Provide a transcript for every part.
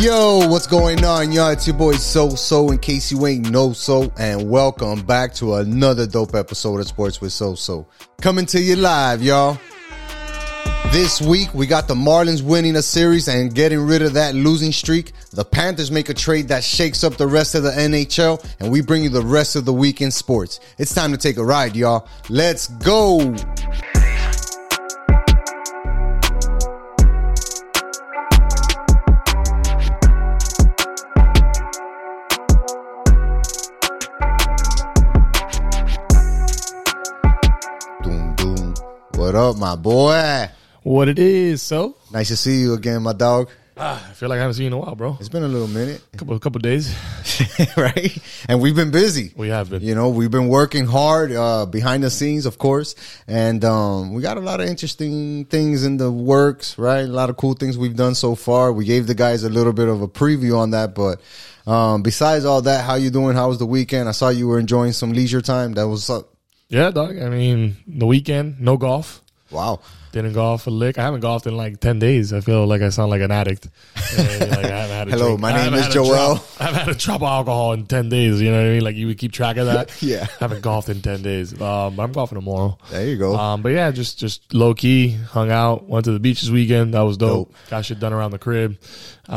Yo, what's going on, y'all? It's your boy So So. In case you ain't know So, and welcome back to another dope episode of Sports with So So. Coming to you live, y'all. This week we got the Marlins winning a series and getting rid of that losing streak. The Panthers make a trade that shakes up the rest of the NHL, and we bring you the rest of the week in sports. It's time to take a ride, y'all. Let's go. Up, my boy? What it is, so Nice to see you again, my dog. ah, I feel like I haven't seen you in a while, bro. It's been a little minute. couple couple days. right? And we've been busy. We have been. You know, we've been working hard uh, behind the scenes, of course, and um, we got a lot of interesting things in the works. Right, a lot of cool things we've done so far. We gave the guys a little bit of a preview on that, but um, besides all that, how you doing? How was the weekend? I saw you were enjoying some leisure time. That was uh, Yeah, dog. I mean, the weekend, no golf. Uau! Didn't golf a lick. I haven't golfed in like ten days. I feel like I sound like an addict. Like, I haven't had a Hello, drink. my I name haven't is had a Joel. drop- I haven't had a drop of alcohol in ten days. You know what I mean? Like you would keep track of that. Yeah. I haven't golfed in ten days. Um, but I'm golfing tomorrow. There you go. Um, but yeah, just just low key, hung out, went to the beach this weekend. That was dope. Dope. Got shit done around the crib. Uh,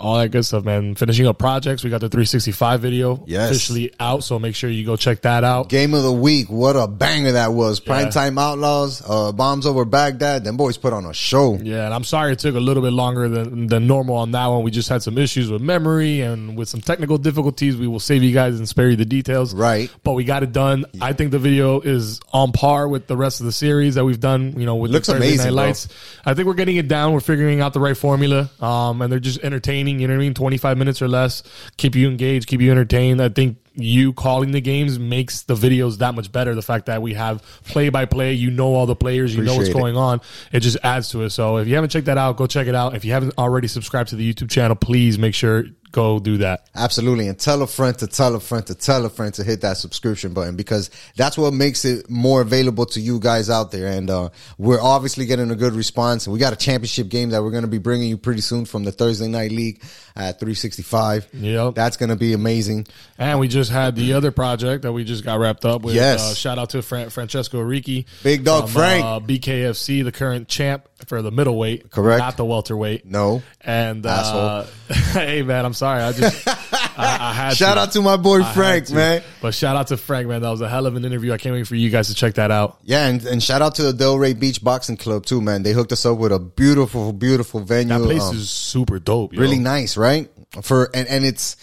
all that good stuff, man. Finishing up projects. We got the 365 video Yes. officially out, so make sure you go check that out. Game of the week. What a banger that was. Yeah. Primetime Outlaws, uh, Bombs Over Baghdad. Them boys put on a show. Yeah, and I'm sorry it took a little bit longer than than normal on that one. We just had some issues with memory and with some technical difficulties. We will save you guys and spare you the details. Right. But we got it done. I think the video is on par with the rest of the series that we've done. You know, with Looks the Thursday amazing, Night bro. Lights. I think we're getting it down. We're figuring out the right formula. Um, and they're just entertaining. You know what I mean? 25 minutes or less. Keep you engaged. Keep you entertained. I think you calling the games makes the videos that much better. The fact that we have play by play, you know all the players, you know what's Appreciate it. going on. It just adds to it. So if you haven't checked that out, go check it out. If you haven't already subscribed to the YouTube channel, please make sure go do that. Absolutely. And tell a friend to tell a friend to tell a friend to hit that subscription button because that's what makes it more available to you guys out there. And, uh, we're obviously getting a good response. And we got a championship game that we're going to be bringing you pretty soon from the Thursday night league at 365. Yep. That's going to be amazing. And we just had the other project that we just got wrapped up with. Yes. Uh, shout out to Fran- Francesco Ricci. Big dog from, Frank. Uh, BKFC, the current champ for the middleweight. Correct. Not the welterweight. No. And, uh, hey man, I'm sorry. I just, I, I had Shout to. out to my boy I Frank, man. But shout out to Frank, man. That was a hell of an interview. I can't wait for you guys to check that out. Yeah. And, and shout out to the Delray Beach Boxing Club too, man. They hooked us up with a beautiful, beautiful venue. That place Um, is super dope. yo. really nice, right? For and and it's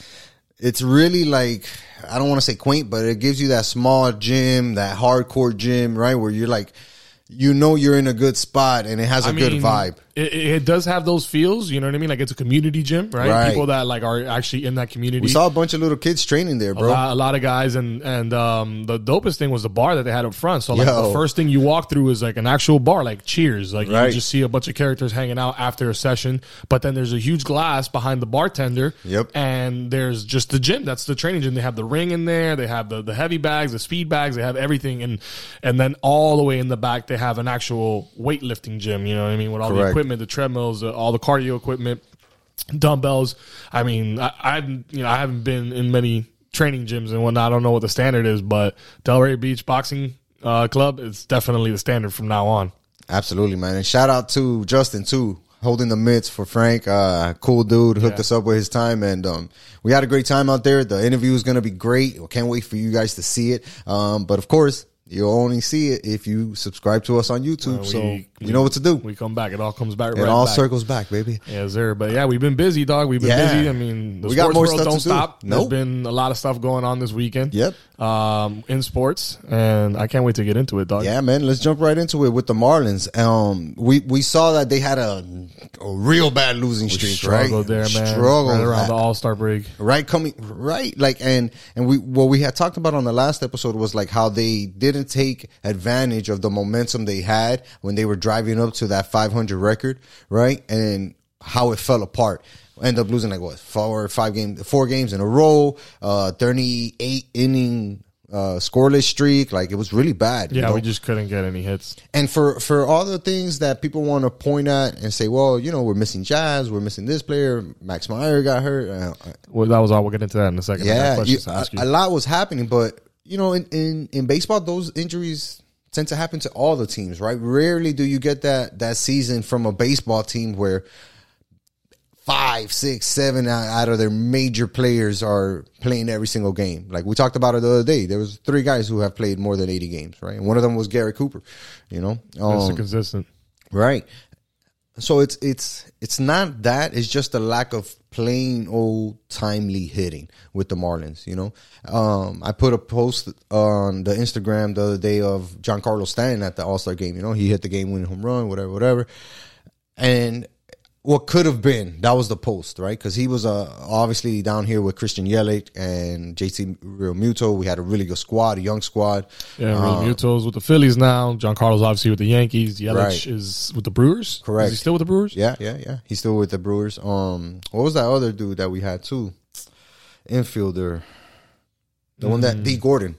it's really like I don't want to say quaint, but it gives you that small gym, that hardcore gym, right? Where you're like, you know, you're in a good spot and it has a I good mean, vibe. It, it does have those feels, you know what I mean? Like it's a community gym, right? Right. People that like are actually in that community. We saw a bunch of little kids training there, a bro. lot, a lot of guys, and and um, the dopest thing was the bar that they had up front. So like Yo. the first thing you walk through is like an actual bar, like Cheers. Like Right. you just see a bunch of characters hanging out after a session, but then there's a huge glass behind the bartender. Yep. And there's just the gym. That's the training gym. They have the ring in there. They have the the heavy bags, the speed bags. They have everything, and and then all the way in the back they have an actual weightlifting gym. You know what I mean? With all the Correct. Equipment, the treadmills, uh, all the cardio equipment dumbbells. I mean, I, I you know I haven't been in many training gyms and whatnot. I don't know what the standard is, but Delray Beach Boxing uh, Club is definitely the standard from now on. Absolutely, man. And shout out to Justin too, holding the mitts for Frank. Uh, cool dude, hooked Yeah. us up with his time, and um, we had a great time out there. The interview is gonna be great. I can't wait for you guys to see it. Um, but of course, you'll only see it if you subscribe to us on YouTube. Uh, so we- you know what to do. We come back. It all comes back. it right all back. circles back, baby. Yeah, sir. But yeah, we've been busy, dog. We've been Yeah. busy. I mean, the We got sports more world stuff don't do. stop. Nope. There's been a lot of stuff going on this weekend. Yep. Um, in sports, and I can't wait to get into it, dog. Yeah, man. Let's jump right into it with the Marlins. Um, we we saw that they had a, a real bad losing streak, right? Struggled there, man. Struggled right around that- the All Star break. right coming right like and and we what we had talked about on the last episode was like how they didn't take advantage of the momentum they had when they were driving up to that 500 record right and how it fell apart end up losing like what four or five games four games in a row uh 38 inning uh, scoreless streak. Like it was really bad. you Yeah, know? we just couldn't get any hits. and for for all the things that people want to point at and say, well, you know, we're missing Jazz, we're missing this player. Max Meyer got hurt. Uh, Well, that was all. We'll get into that in a second. Yeah, you, a, a lot was happening, but you know, in, in in baseball, those injuries tend to happen to all the teams, right? Rarely do you get that that season from a baseball team where five, six, seven out of their major players are playing every single game. Like we talked about it the other day, there was three guys who have played more than eighty games, right? And one of them was Garrett Cooper. You know, um, consistent. Right. So it's it's it's not that. It's just a lack of plain old timely hitting with the Marlins. You know, um, I put a post on the Instagram the other day of Giancarlo Stanton at the All Star game. You know, he hit the game winning home run, whatever, whatever. And what could have been that was the post, right? Because he was uh, obviously down here with Christian Yelich and JT Realmuto. We had a really good squad, a young squad. Yeah, Realmuto's with the Phillies now. Giancarlo's obviously with the Yankees. Yelich Right. is with the Brewers. Correct. Is he still with the Brewers? Yeah, yeah, yeah. He's still with the Brewers. Um, what was that other dude that we had too? Infielder, the one that Dee Gordon.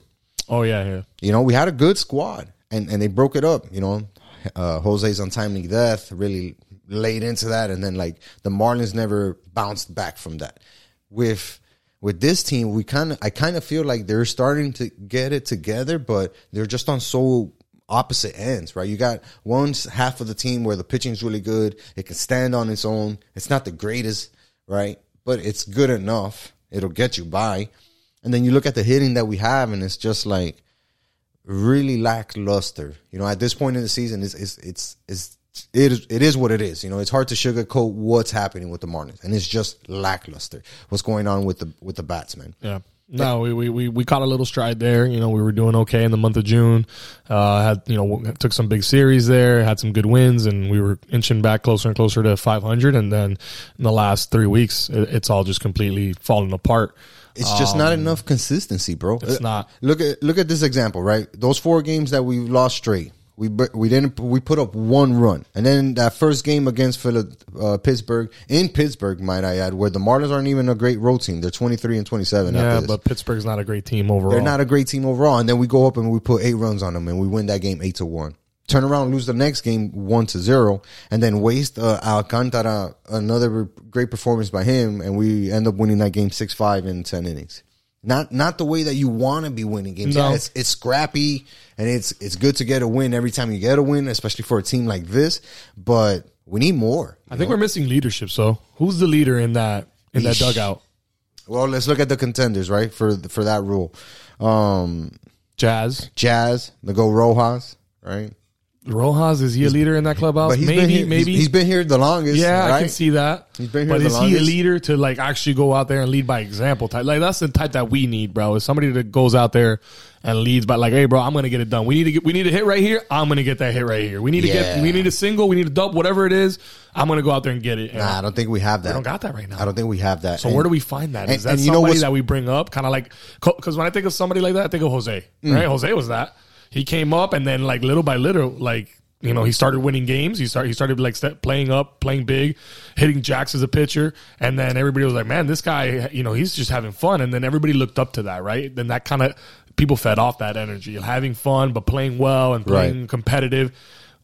Oh yeah, yeah. You know, we had a good squad, and and they broke it up. You know, uh, Jose's untimely death really laid into that, and then like the Marlins never bounced back from that. With with this team, we kind of I kind of feel like they're starting to get it together, but they're just on so opposite ends, right? You got one half of the team where the pitching's really good, it can stand on its own. It's not the greatest, right? But it's good enough. It'll get you by. And then you look at the hitting that we have, and it's just like really lackluster. You know, at this point in the season, it's it's it's, it's it is it is what it is. You know, it's hard to sugarcoat what's happening with the Marlins, and it's just lackluster. What's going on with the with the batsmen? Yeah. No, we, we, we, we caught a little stride there. You know, we were doing okay in the month of June. Uh, had, you know, took some big series there, had some good wins, and we were inching back closer and closer to 500. And then in the last three weeks, it, it's all just completely fallen apart. It's just not enough consistency, bro. Um, It's not. Look at look at this example, right? Those four games that we lost straight, we we didn't we put up one run, and then that first game against Phila, uh, Pittsburgh in Pittsburgh, might I add, where the Marlins aren't even a great road team. They're twenty three and twenty seven. Yeah, but Pittsburgh's not a great team overall. They're not a great team overall. And then we go up and we put eight runs on them and we win that game eight to one. Turn around, lose the next game one to zero, and then waste uh, Alcantara another great performance by him, and we end up winning that game six five in ten innings. Not not the way that you want to be winning games. No. Yeah, it's it's scrappy and it's it's good to get a win every time you get a win, especially for a team like this. But we need more. I think we're missing leadership. So who's the leader in that in that dugout? Well, let's look at the contenders, right? For for that rule, um, Jazz. Jazz, the go Rojas, right? Rojas is he a leader in that clubhouse? But he's maybe, been here, maybe. he's, he's been here the longest. yeah, right? I can see that. He's been here but the is he a leader to like actually go out there and lead by example? Type like that's the type that we need, bro. Is somebody that goes out there and leads by like, hey, bro, I'm gonna get it done. We need to get we need a hit right here. I'm gonna get that hit right here. We need to get we need a single. We need a double. Whatever it is, I'm gonna go out there and get it. And Nah, I don't think we have that. I don't got that right now. I don't think we have that. So where do we find that? Is and- that and you know somebody that we bring up? Kind of like because when I think of somebody like that, I think of Jose. Mm. Right? Jose was that. He came up and then like little by little, like you know, he started winning games. He started he started like step, playing up, playing big, hitting jacks as a pitcher, and then everybody was like, "Man, this guy, you know, he's just having fun." And then everybody looked up to that, right? Then that kind of people fed off that energy, having fun but playing well and playing Right. competitive.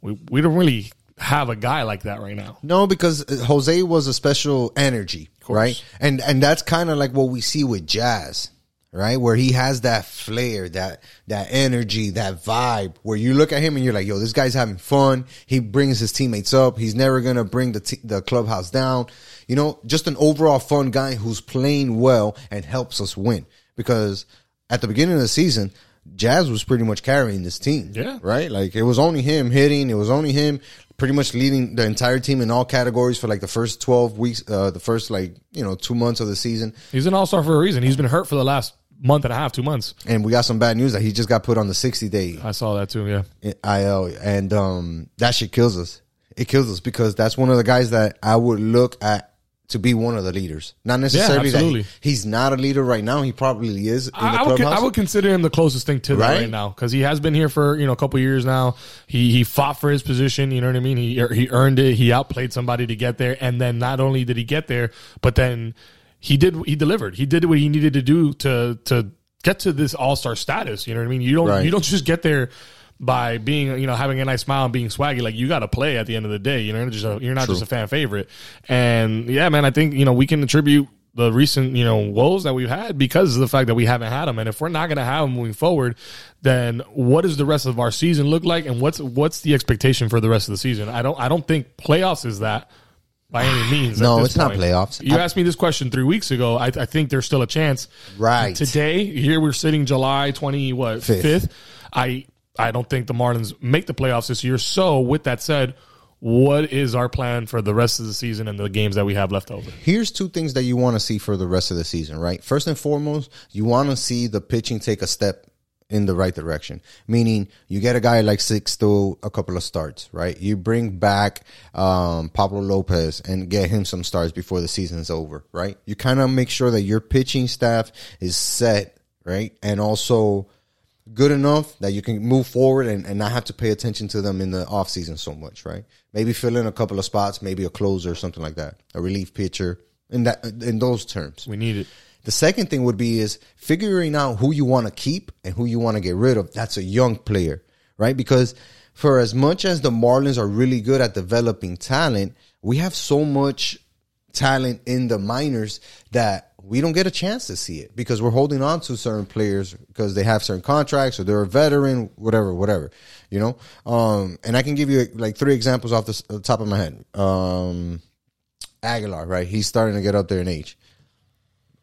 We we don't really have a guy like that right now. No, because uh, Jose was a special energy, right? And and that's kind of like what we see with Jazz, right? Where he has that flair, that that energy, that vibe. Where you look at him and you're like, "Yo, this guy's having fun. He brings his teammates up. He's never gonna bring the t- the clubhouse down." You know, just an overall fun guy who's playing well and helps us win. Because at the beginning of the season. Jazz was pretty much carrying this team. Yeah. Right? Like it was only him hitting, it was only him pretty much leading the entire team in all categories for like the first 12 weeks, uh, the first like, you know, two months of the season. He's an all star for a reason. He's been hurt for the last month and a half, two months. And we got some bad news that he just got put on the 60 day I saw that too. Yeah. IL. And, um, that shit kills us. It kills us because that's one of the guys that I would look at to be one of the leaders. Not necessarily that absolutely. he- he's not a leader right now. He probably is in the I, I would. I would consider him the closest thing to that Right? right now because he has been here for you know a couple years now. He he fought for his position. You know what I mean. He he earned it. He outplayed somebody to get there, and then not only did he get there, but then he did he delivered. He did what he needed to do to to get to this all star status. You know what I mean? You don't Right. you don't just get there by being you know having a nice smile and being swaggy. Like you got to play at the end of the day. You know, just a, you're not just a fan favorite. And yeah, man, I think you know we can attribute the recent you know woes that we've had because of the fact that we haven't had them. And if we're not going to have them moving forward, then what does the rest of our season look like? And what's what's the expectation for the rest of the season? I don't I don't think playoffs is that. By any means, No, it's not playoffs. You I- asked me this question three weeks ago. I, I think there's still a chance. Right. Today, here we're sitting July twenty what fifth. I I don't think the Marlins make the playoffs this year. So with that said, what is our plan for the rest of the season and the games that we have left over? Here's two things that you want to see for the rest of the season, right? First and foremost, you want to see the pitching take a step in the right direction. Meaning, you get a guy like Sixto a couple of starts, right? You bring back um, Pablo Lopez and get him some starts before the season's over, right? You kind of make sure that your pitching staff is set, right? And also good enough that you can move forward and, and not have to pay attention to them in the offseason so much, right? Maybe fill in a couple of spots, maybe a closer or something like that, a relief pitcher in that in those terms. We need it. The second thing would be is figuring out who you want to keep and who you want to get rid of. That's a young player, right? Because for as much as the Marlins are really good at developing talent, we have so much talent in the minors that we don't get a chance to see it because we're holding on to certain players because they have certain contracts or they're a veteran, whatever, whatever, you know. Um, and I can give you like three examples off the, top of my head. Um, Aguilar, right? He's starting to get up there in age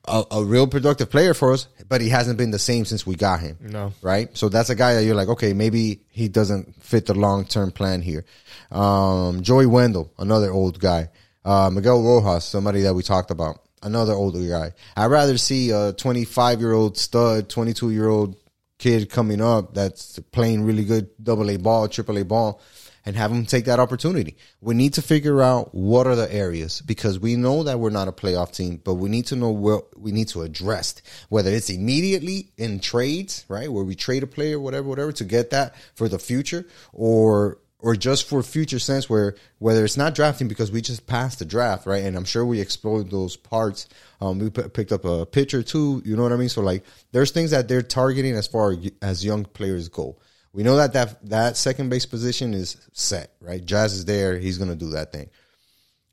a, a real productive player for us, but he hasn't been the same since we got him. No. Right? So that's a guy that you're like, okay, maybe he doesn't fit the long term plan here. Um, Joey Wendle, another old guy. Uh, Miguel Rojas, somebody that we talked about, another older guy. I'd rather see a 25 year old stud, 22 year old kid coming up that's playing really good double A ball, triple A ball, and have them take that opportunity. We need to figure out what are the areas because we know that we're not a playoff team, but we need to know what we need to address, whether it's immediately in trades, right, where we trade a player, whatever, whatever, to get that for the future, or or just for future sense where whether it's not drafting because we just passed the draft, right? And I'm sure we explored those parts. Um, we p- picked up a pitcher too, you know what I mean? So like, there's things that they're targeting as far as young players go. We know that that that second base position is set, right? Jazz is there; he's gonna do that thing.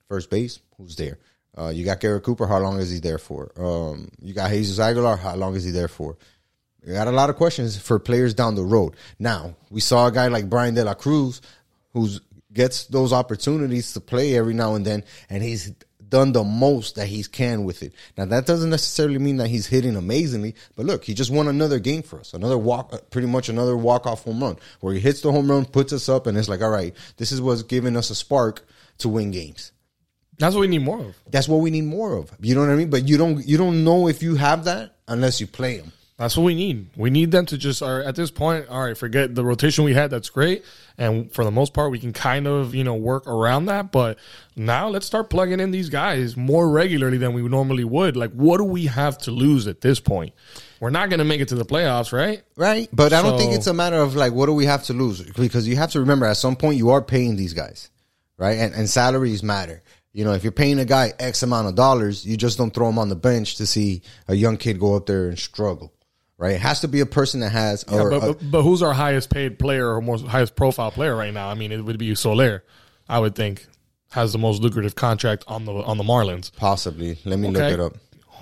First base, who's there? Uh, you got Garrett Cooper. How long is he there for? Um, you got Jesus Aguilar. How long is he there for? You got a lot of questions for players down the road. Now we saw a guy like Bryan De La Cruz, who's gets those opportunities to play every now and then, and he's done the most that he can with it. Now that doesn't necessarily mean that he's hitting amazingly, but look, he just won another game for us, another walk, uh, pretty much another walk off home run where he hits the home run, puts us up, and it's like, all right, this is what's giving us a spark to win games. That's what we need more of. That's what we need more of. You know what I mean? But you don't you don't know if you have that unless you play them. That's what we need. We need them to just are at this point. All right, forget the rotation we had. That's great, and for the most part, we can kind of you know work around that. But now let's start plugging in these guys more regularly than we normally would. Like, what do we have to lose at this point? We're not going to make it to the playoffs, right? Right. But I don't think it's a matter of like what do we have to lose? Because you have to remember at some point you are paying these guys. Right? And and salaries matter. You know, if you're paying a guy X amount of dollars, you just don't throw him on the bench to see a young kid go up there and struggle. Right? It has to be a person that has or but, but, but who's our highest paid player or most highest profile player right now? I mean, it would be Soler. I would think has the most lucrative contract on the on the Marlins. possibly. Let me look it up.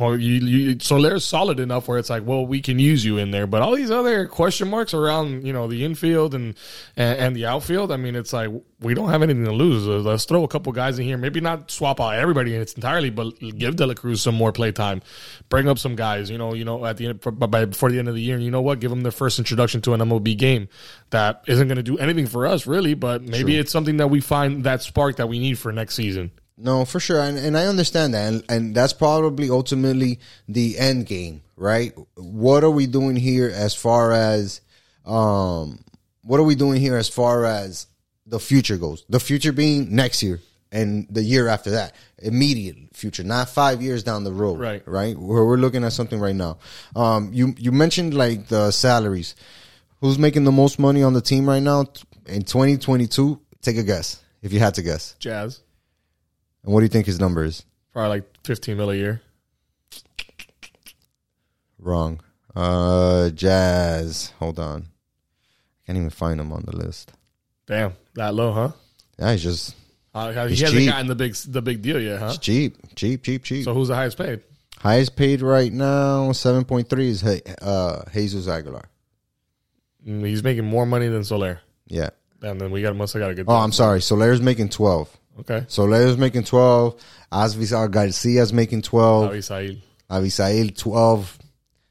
Or you, you solid enough where it's like, well, we can use you in there. But all these other question marks around, you know, the infield and and, and the outfield. I mean, it's like we don't have anything to lose. Uh, Let's throw a couple guys in here. Maybe not swap out everybody in its entirely, but give De La Cruz some more play time. Bring up some guys. You know, you know, at the end for, by, before the end of the year. And you know what? Give them their first introduction to an MLB game that isn't going to do anything for us really, but maybe it's something that we find that spark that we need for next season. No, for sure, and, and I understand that, and, and that's probably ultimately the end game, right? What are we doing here as far as, um, what are we doing here as far as the future goes? The future being next year and the year after that, immediate future, not five years down the road, Right. Right? We're, we're looking at something right now. Um, you you mentioned like the salaries. Who's making the most money on the team right now in 2022? Take a guess if you had to guess. Jazz, And what do you think his number is? probably like fifteen mil a year. Wrong. Uh, Jazz. Hold on. I can't even find him on the list. Damn, that low, huh? Yeah, he's just Uh, he He's hasn't cheap. gotten the big the big deal yet, huh? it's cheap, cheap, cheap, cheap. So who's the highest paid? Highest paid right now, seven point three is uh, Jesus Aguilar. Mm, He's making more money than Soler. Yeah. And then we got must have got a good. Oh, I'm sorry. Soler's making twelve. Okay. So Soler's making twelve. Avisail uh, Garcia's making twelve. Avisail. Avisail twelve.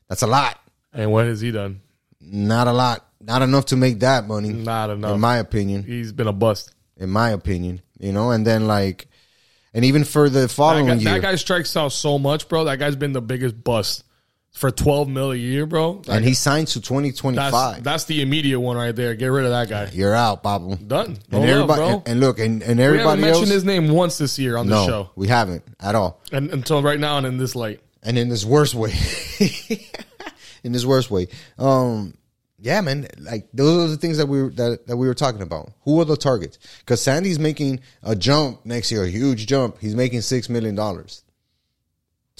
That's a lot. And what has he done? Not a lot. Not enough to make that money, Not enough. in my opinion. He's been a bust. In my opinion, you know. And then like, and even for the That following guy, year, that guy strikes out so much, bro. That guy's been the biggest bust for 12 mil a year, bro. and he signed to twenty twenty That's that's the immediate one right there. Get rid of that guy. You're out, Pablo. Done. No And everybody, and, and look, and, and we haven't mentioned else. his name once this year on the show, we haven't at all. and until right now and in this light. and in this worst way in this worst way um yeah man like those are the things that we were that, that we were talking about who are the targets because sandy's making a jump next year a huge jump he's making six million dollars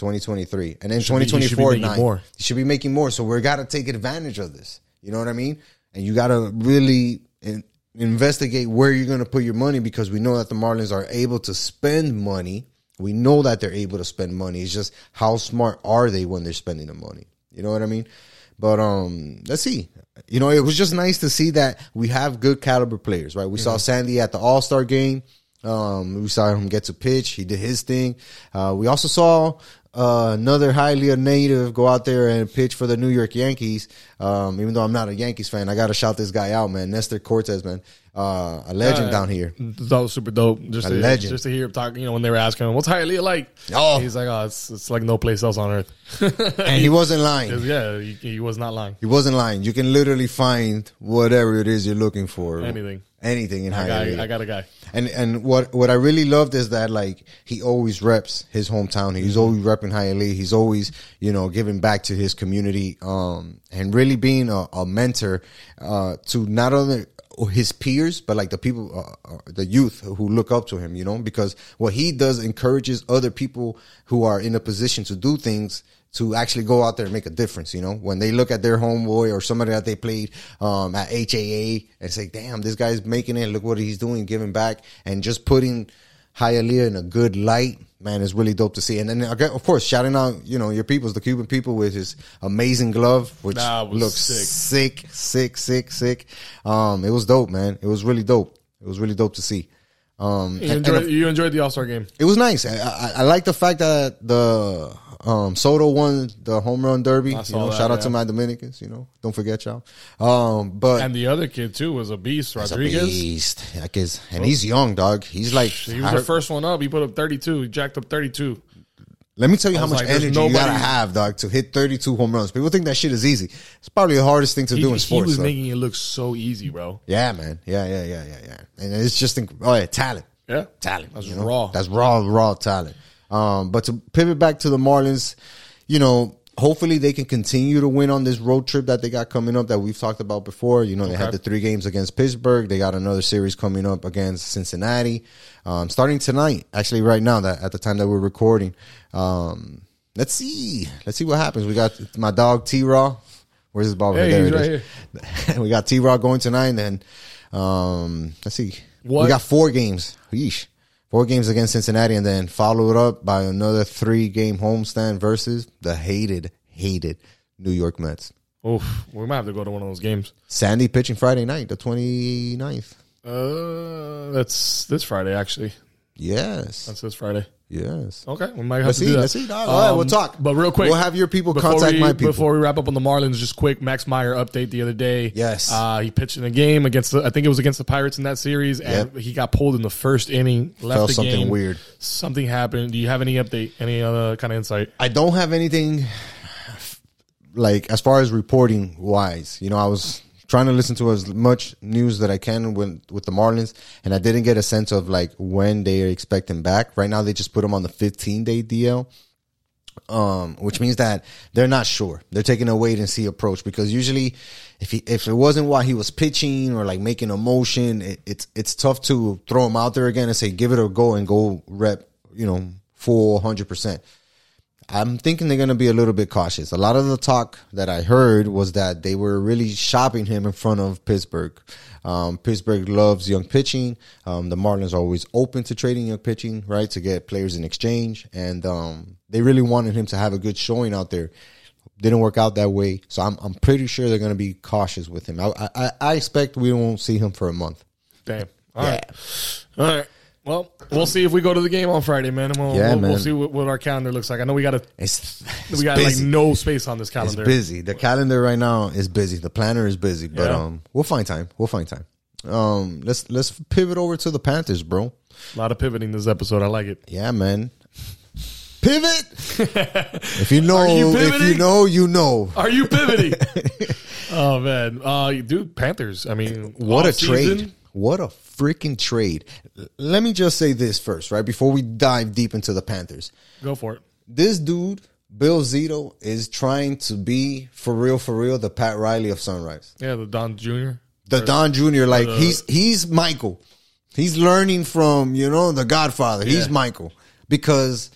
2023 and then Should be- he should be 2024 making nine. more. should be making more. So we got to take advantage of this. You know what i mean? And you got to really in, investigate where you're going to put your money because we know that the marlins are able to spend money. We know that they're able to spend money. It's just how smart are they when they're spending the money? You know what i mean? But um let's see. You know it was just nice to see that we have good caliber players right? We saw sandy at the all-star game. Um, we saw him get to pitch. He did his thing. Uh, we also saw uh, another highly native go out there and pitch for the New York Yankees. Um, even though I'm not a Yankees fan, I got to shout this guy out, man. Nestor Cortes, man, uh, a legend Uh, down here. That was super dope. Just A to, legend. Just to hear him talk, you know, when they were asking him, "What's Hialeah like?" Oh. he's like, "Oh, it's it's like no place else on earth." And he wasn't lying. yeah, he, he was not lying. He wasn't lying. You can literally find whatever it is you're looking for. Anything. Anything in I got, I got a guy. And and what what I really loved is that like he always reps his hometown. He's always repping Hialeah. He's always you know giving back to his community. Um, and really being a, a mentor uh to not only his peers but like the people uh, uh, the youth who look up to him you know because what he does encourages other people who are in a position to do things to actually go out there and make a difference, you know, when they look at their homeboy or somebody that they played um, at HAA and say, damn, this guy's making it. Look what he's doing, giving back and just putting Hialeah in a good light. Man, it's really dope to see. And then, again, of course, shouting out, you know, your peoples, the Cuban people with his amazing glove, which looks sick. sick, sick, sick, sick. Um, it was dope, man. It was really dope. It was really dope to see. Um, You and- enjoyed, and you enjoyed the All Star game. it was nice. I, I, I like the fact that the um, Soto won the home run derby. You know, that, shout out yeah. to my Dominicans. You know, don't forget y'all. Um, but And the other kid too was a beast, he's a Rodriguez. beast. Like his, and he's young, dog. He's like. He was the first one up. He put up 32. He jacked up 32. let me tell you how much like, energy you gotta have, dog, to hit 32 home runs. People think that shit is easy. It's probably the hardest thing to He, do in sports. he was though. making it look so easy, bro. yeah, man. Yeah, yeah, yeah, yeah, yeah. And it's just, inc- oh yeah, talent. Yeah. talent. That's you know? raw. That's raw, raw talent. Um, but to pivot back to the Marlins, you know, hopefully they can continue to win on this road trip that they got coming up that we've talked about before. You know, they had the three games against Pittsburgh. They got another series coming up against Cincinnati, um, starting tonight. Actually, right now, that at the time that we're recording. Um, let's see, let's see what happens. We got my dog T Raw. Where's his ball? Hey, there right is. we got T Raw going tonight, and then um, let's see. What? We got four games. Yeesh. Four games against Cincinnati, and then follow it up by another three game homestand versus the hated, hated New York Mets. Oof. We might have to go to one of those games. Sandy pitching Friday night, the 29th. Uh, that's this Friday, actually. Yes. That's this Friday. Yes. Okay. We might have Let's to see. do that. Let's see. dog. All right, we'll Um, talk. But real quick, we'll have your people contact we, my people. Before we wrap up on the Marlins, just quick, Max Meyer update the other day. Yes. Uh, he pitched in a game against, the, I think it was against the Pirates in that series, and he got pulled in the first inning, left Felt the something game. weird. Something happened. Do you have any update, any other kind of insight? I don't have anything like as far as reporting wise. You know, I was trying to listen to as much news that I can with with the Marlins, and I didn't get a sense of like when they are expecting back. Right now, they just put them on the 15 day DL. Um, which means that they're not sure. They're taking a wait and see approach because usually, if he, if it wasn't while he was pitching or like making a motion, it, it's it's tough to throw him out there again and say give it a go and go rep, you know, full hundred percent. I'm thinking they're going to be a little bit cautious. A lot of the talk that I heard was that they were really shopping him in front of Pittsburgh. Um, Pittsburgh loves young pitching. Um, the Marlins are always open to trading young pitching, right, to get players in exchange. And um, they really wanted him to have a good showing out there. Didn't work out that way, so I'm I'm pretty sure they're going to be cautious with him. I, I I expect we won't see him for a month. Damn. All right. All right. Well, we'll see if we go to the game on Friday, man. And we'll, Yeah, we'll, we'll see what, what our calendar looks like. I know we got a, It's, we got busy. like no space on this It's calendar. busy. The calendar right now is busy. The planner is busy, but Yeah. um, we'll find time. We'll find time. Um, let's let's pivot over to the Panthers, bro. A lot of pivoting this episode. I like it. Yeah, man. Pivot. if you know, you if you pivoting? know, you know. Are you pivoting? oh man, uh, dude, Panthers. I mean, What a off-season, trade. What a freaking trade. Let me just say this first, right? Before we dive deep into the Panthers. Go for it. This dude, Bill Zito, is trying to be for real, for real, the Pat Riley of Sunrise. Yeah, the Don Jr. The Don Jr. Like the- he's he's Michael. He's learning from, you know, the Godfather. He's Michael. Because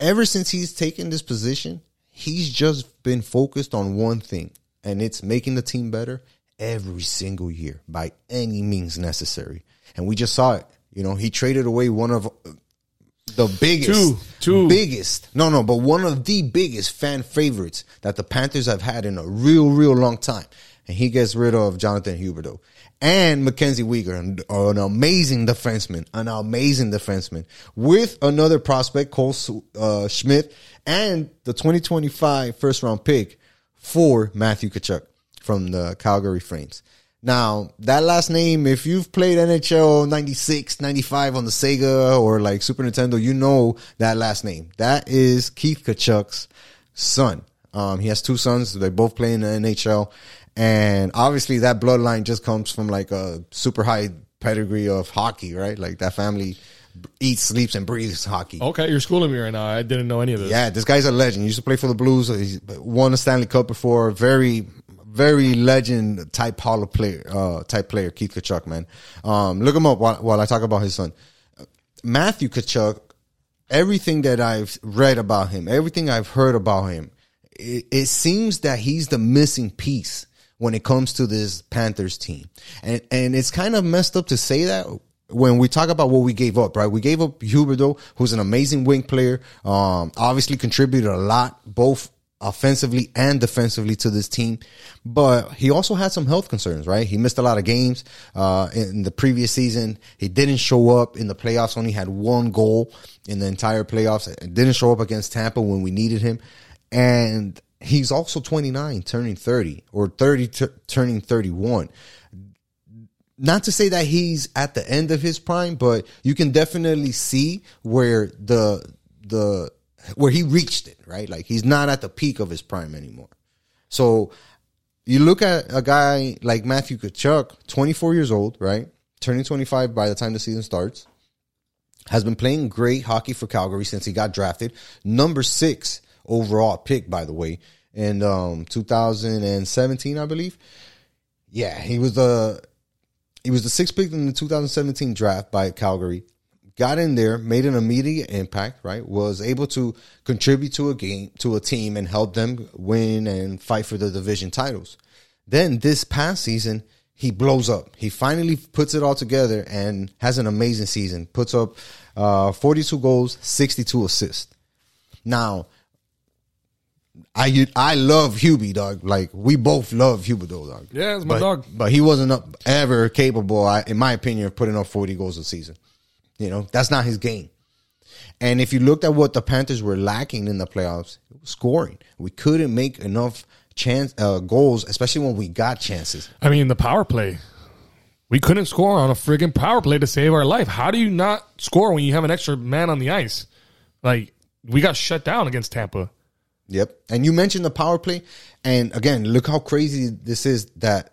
ever since he's taken this position, he's just been focused on one thing, and it's making the team better every single year by any means necessary. And we just saw it. You know, he traded away one of the biggest, Two. Two. biggest, no, no, but one of the biggest fan favorites that the Panthers have had in a real, real long time. And he gets rid of Jonathan Huberdeau and Mackenzie Weegar, an, an amazing defenseman, an amazing defenseman with another prospect, Cole uh, Schwindt, and the 2025 first round pick for Matthew Tkachuk from the Calgary Flames. Now, that last name, if you've played NHL 96, 95 on the Sega or like Super Nintendo, you know that last name. That is Keith Tkachuk's son. Um, he has two sons. They both play in the NHL. And obviously that bloodline just comes from like a super high pedigree of hockey, right? Like that family eats, sleeps, and breathes hockey. Okay, you're schooling me right now. I didn't know any of this. Yeah, this guy's a legend. He used to play for the Blues. He's won a Stanley Cup before. Very, very legend type Hall of player, uh, type player, Keith Tkachuk, man. Um, look him up while, while I talk about his son. Matthew Tkachuk, everything that I've read about him, everything I've heard about him, it, it seems that he's the missing piece when it comes to this Panthers team. And and it's kind of messed up to say that when we talk about what we gave up, right? We gave up Huberdeau, who's an amazing wing player, um, obviously contributed a lot, both offensively and defensively to this team. But he also had some health concerns, right? He missed a lot of games uh, in the previous season. He didn't show up in the playoffs. Only had one goal in the entire playoffs. Didn't show up against Tampa when we needed him. And he's also 29, turning 30, or 30 t- turning 31 not to say that he's at the end of his prime, but you can definitely see where the the where he reached it, right? Like he's not at the peak of his prime anymore. So you look at a guy like Matthew Tkachuk, 24 years old, right? Turning 25 by the time the season starts. Has been playing great hockey for Calgary since he got drafted. Number six overall pick, by the way, in um, 2017, I believe. Yeah, he was the he was the sixth pick in the 2017 draft by Calgary. Got in there, made an immediate impact, right? Was able to contribute to a game, to a team and help them win and fight for the division titles. Then this past season, he blows up. He finally puts it all together and has an amazing season. Puts up uh, 42 goals, 62 assists. Now, I I love Hubie, dog. Like we both love Huberdeau, dog. Yeah, it's my but, dog. But he wasn't up, ever capable, I, in my opinion, of putting up 40 goals a season. You know, that's not his game. And if you looked at what the Panthers were lacking in the playoffs, it was scoring. We couldn't make enough chance uh, goals, especially when we got chances. I mean, the power play. We couldn't score on a friggin' power play to save our life. How do you not score when you have an extra man on the ice? Like we got shut down against Tampa. Yep. And you mentioned the power play, and again, look how crazy this is that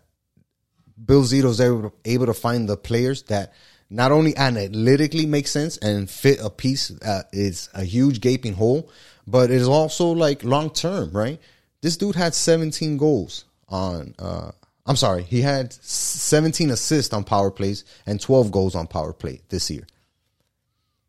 Bill Zito's able to, able to find the players that not only analytically makes sense and fit a piece uh, is a huge gaping hole, but it is also like long term, right? This dude had 17 goals on. Uh, I'm sorry, he had 17 assists on power plays and 12 goals on power play this year.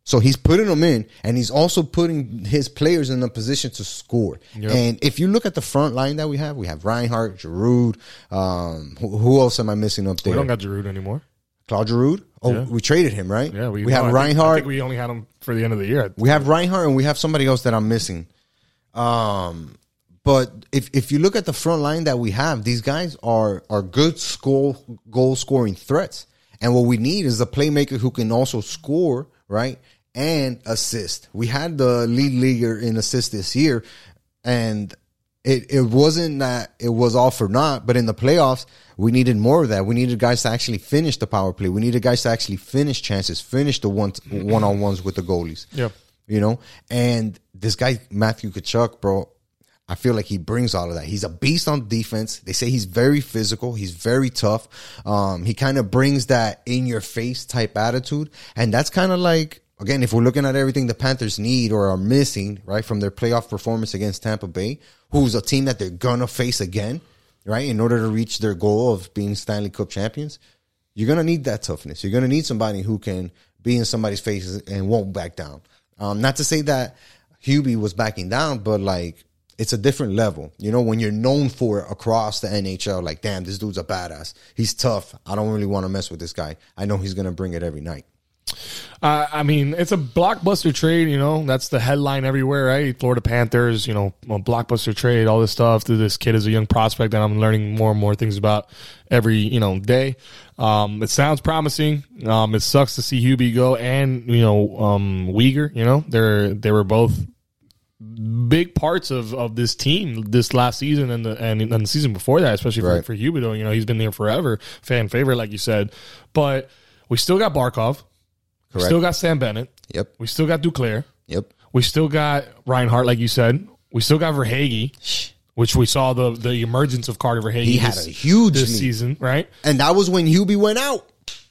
So he's putting them in, and he's also putting his players in a position to score. And if you look at the front line that we have, we have Reinhart, Giroux. Um, who, who else am I missing up there? We don't got Giroux anymore. Claude Giroux. Oh, Yeah. we traded him, right? Yeah, we, we no, have I think- I Reinhart. think we only had him for the end of the year. We have Reinhart and we have somebody else that I'm missing. Um, but if if you look at the front line that we have, these guys are are good score goal scoring threats. And what we need is a playmaker who can also score, right? And assist. We had the lead leaguer in assist this year, and it, it wasn't that it was all for naught, but in the playoffs, we needed more of that. We needed guys to actually finish the power play. We needed guys to actually finish chances, finish the one one on ones with the goalies Yep. you know. And this guy Matthew Tkachuk, bro, I feel like he brings all of that. He's a beast on defense. They say he's very physical. He's very tough. Um, he kind of brings that in your face type attitude, and that's kind of like again, if we're looking at everything the Panthers need or are missing, right, from their playoff performance against Tampa Bay, who's a team that they're gonna face again, right, in order to reach their goal of being Stanley Cup champions you're gonna need that toughness. You're gonna need somebody who can be in somebody's face and won't back down. Um, not to say that Hubie was backing down, but like it's a different level. You know, when you're known for it across the NHL, like, damn, this dude's a badass. He's tough. I don't really want to mess with this guy. I know he's gonna bring it every night. Uh, I mean, it's a blockbuster trade. You know, that's the headline everywhere, right? Florida Panthers, you know, a blockbuster trade, all this stuff. This kid is a young prospect that I'm learning more and more things about every you know day. Um, it sounds promising. Um, it sucks to see Hubie go and you know um, Weegar. You know, they're they were both big parts of, of this team this last season and the and, and the season before that, especially Right. for, for Huberdeau. You know, he's been there forever, fan favorite, like you said. But we still got Barkov. We Correct. still got Sam Bennett. Yep. We still got Duclair. Yep. We still got Reinhart, like you said. We still got Verhaeghe, which we saw the the emergence of Carter Verhaeghe. He had this, a huge this season, right? And that was when Hubie went out.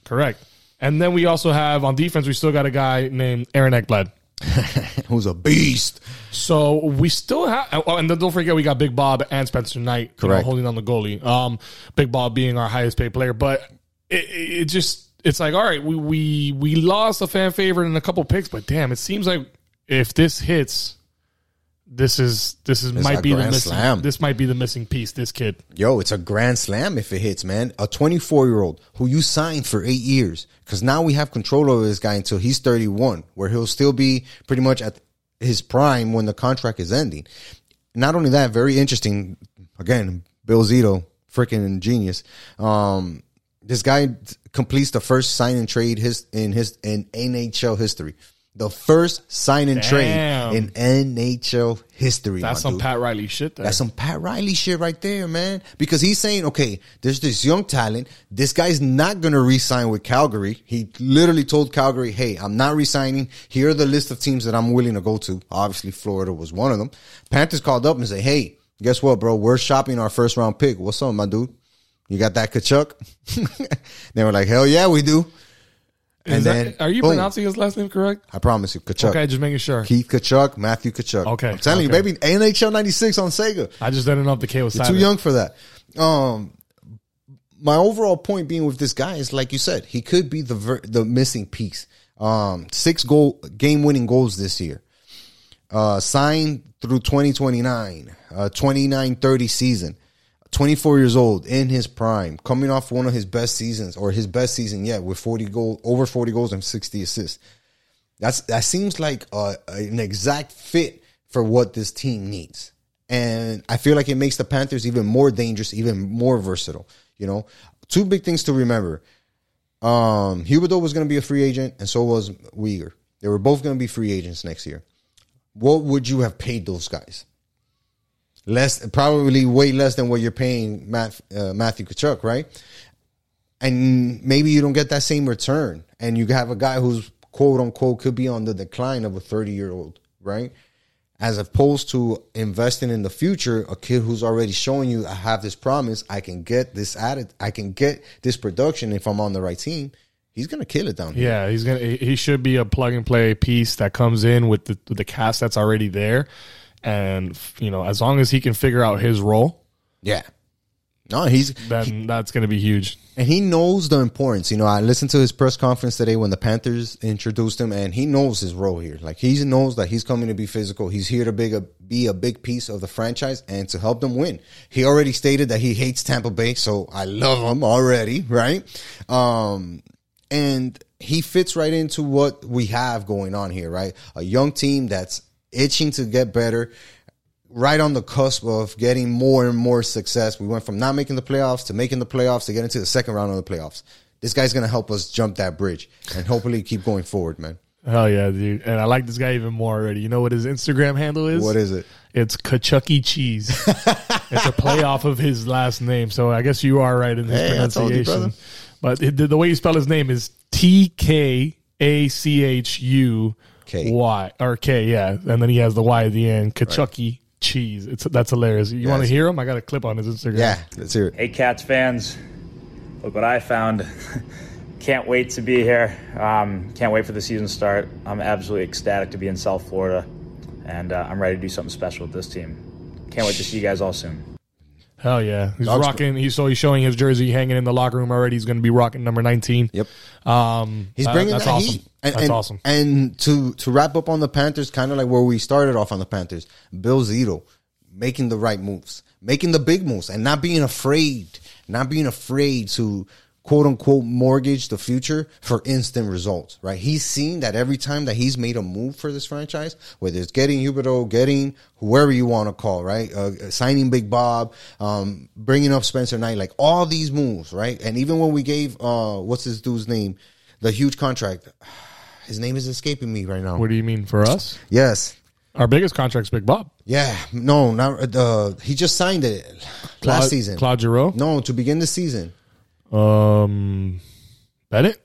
Correct. And then we also have on defense, we still got a guy named Aaron Ekblad. Who's a beast. So we still have, oh, and then don't forget we got Big Bob and Spencer Knight, you know, Correct. holding on the goalie. Um, Big Bob being our highest paid player, but it it just it's like all right, we we we lost a fan favorite and a couple picks, but damn, it seems like if this hits, this is this is a might be the missing slam. this might be the missing piece. This kid, Yo, it's a grand slam if it hits, man. A 24 year old who you signed for eight years. Because now we have control over this guy until he's 31, where he'll still be pretty much at his prime when the contract is ending. Not only that, very interesting. Again, Bill Zito, freaking genius. Um, this guy completes the first sign and trade his in his in NHL history. The first sign and Damn. trade in NHL history. that's some dude. Pat Riley shit. There. That's some Pat Riley shit right there, man. Because he's saying, okay, there's this young talent. This guy's not going to re-sign with Calgary. He literally told Calgary, hey, I'm not re-signing. Here are the list of teams that I'm willing to go to. Obviously, Florida was one of them. Panthers called up and said, hey, guess what, bro? We're shopping our first round pick. What's up, my dude? You got that Tkachuk? they were like, hell yeah, we do. Is And that- then, are you boom. pronouncing his last name correct? I promise you, Tkachuk. Okay, just making sure. Keith Tkachuk, Matthew Tkachuk. Okay, I'm telling okay. you, baby, NHL 96 on Sega. I just didn't know if the K was You're too young for that. Um, my overall point being with this guy is like you said, he could be the ver- the missing piece. Um, six goal game winning goals this year. Uh, signed through 2029, uh, 29-30 season. 24 years old in his prime, coming off one of his best seasons or his best season yet with 40 goal over 40 goals and 60 assists. That's that seems like a, an exact fit for what this team needs, and I feel like it makes the Panthers even more dangerous, even more versatile. You know, two big things to remember: um, Huberdeau was going to be a free agent, and so was Weegar. They were both going to be free agents next year. What would you have paid those guys? Less, probably way less than what you're paying Matt, uh, Matthew Tkachuk, right? and maybe you don't get that same return. And you have a guy who's quote unquote could be on the decline of a 30 year old right? As opposed to investing in the future a kid who's already showing you i have this promise. I can get this added i can get this production if i'm on the right team. He's gonna kill it down here. Yeah, he's gonna. He should be a plug and play piece that comes in with the with the cast that's already there, and you know, as long as he can figure out his role, yeah No, he's then that's going to be huge. and he knows the importance. You know, I listened to his press conference today when the Panthers introduced him, and he knows his role here. Like he knows that he's coming to be physical. He's here to big a, be a big piece of the franchise and to help them win. He already stated that he hates Tampa Bay, so I love him already, right? Um, and he fits right into what we have going on here, right? A young team that's itching to get better right on the cusp of getting more and more success. We went from not making the playoffs to making the playoffs to get into the second round of the playoffs. This guy's going to help us jump that bridge and hopefully keep going forward, man. Hell yeah, dude! And I like this guy even more already. You know what his Instagram handle is? What is it? It's Kachucky Cheese. it's a play off of his last name, so I guess you are right in this Hey, told you, pronunciation. but it, the, the way you spell his name is T K A C H U K. Y or K, yeah, and then he has the Y at the end. Kachucky Cheese. It's that's hilarious. You want to hear him? I got a clip on his Instagram. Yeah, let's hear it. Hey, Cats fans, look what I found. can't wait to be here. Um, can't wait for the season to start. I'm absolutely ecstatic to be in South Florida, and uh, I'm ready to do something special with this team. Can't wait to see you guys all soon. Hell yeah, he's Dogs- rocking. He's so he's showing his jersey hanging in the locker room already. He's going to be rocking number nineteen. Yep. Um, He's uh, bringing that's that awesome. heat. And, that's and- awesome. And to to wrap up on the Panthers, kind of like where we started off on the Panthers, Bill Zito making the right moves, making the big moves, and not being afraid, not being afraid to quote unquote mortgage the future for instant results. Right? He's seen that every time that he's made a move for this franchise, whether it's getting Huberdeau, getting whoever you want to call, right, uh, signing Big Bob, um, bringing up Spencer Knight, like all these moves, right, and even when we gave uh, what's this dude's name, the huge contract. His name is escaping me right now. What do you mean for us? Yes. Our biggest contract's Big Bob. Yeah. No, not uh he just signed it last Claude- season. Claude Giroux. No, to begin the season. Um, Bennett.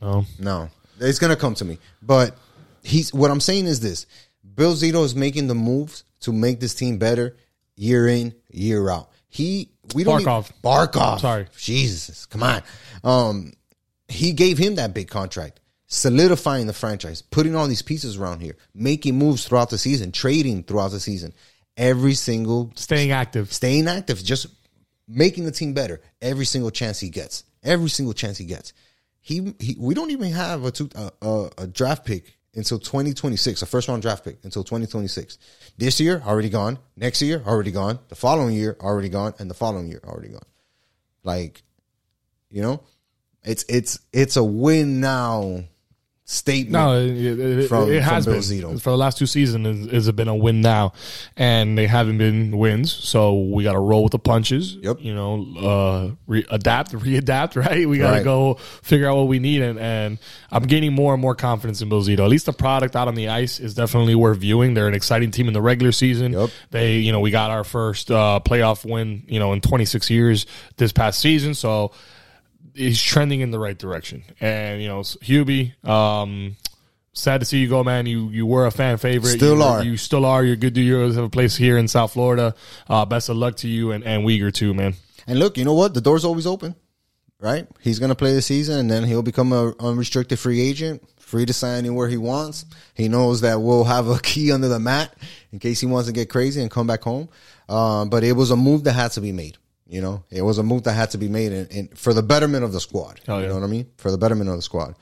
No, No. It's gonna come to me. But he's what I'm saying is this. Bill Zito is making the moves to make this team better year in, year out. He we don't Barkov. Need, Barkov. Sorry. Jesus. Come on. Um he gave him that big contract, solidifying the franchise, putting all these pieces around here, making moves throughout the season, trading throughout the season. Every single staying active. staying active, just making the team better every single chance he gets. Every single chance he gets. He, he we don't even have a, two, a, a, a draft pick until 2026, a first round draft pick until 2026. This year already gone. Next year already gone. The following year already gone, and the following year already gone. Like, you know, it's it's it's a win now statement. No, it, it, From- it has been Zito. for the last two seasons. It's been a win now, and they haven't been wins. So we got to roll with the punches. Yep. You know, uh, re- adapt, readapt. Right. We got to Right. go figure out what we need, and, and I'm gaining more and more confidence in Bill Zito. At least the product out on the ice is definitely worth viewing. They're an exciting team in the regular season. Yep. They, you know, we got our first uh, playoff win, you know, in 26 years this past season. So he's trending in the right direction. And you know, Hubie, um, sad to see you go, man. You you were a fan favorite. Still you, are. You still are. You're good. To you have a place here in South Florida. Uh, best of luck to you and and Weegar too, man. And look, you know what? The door's always open, right? He's going to play the season and then he'll become a unrestricted free agent, free to sign anywhere he wants. He knows that we'll have a key under the mat in case he wants to get crazy and come back home. Um, but it was a move that had to be made. You know, it was a move that had to be made in, in, for the betterment of the squad. You yeah. know what I mean? For the betterment of the squad.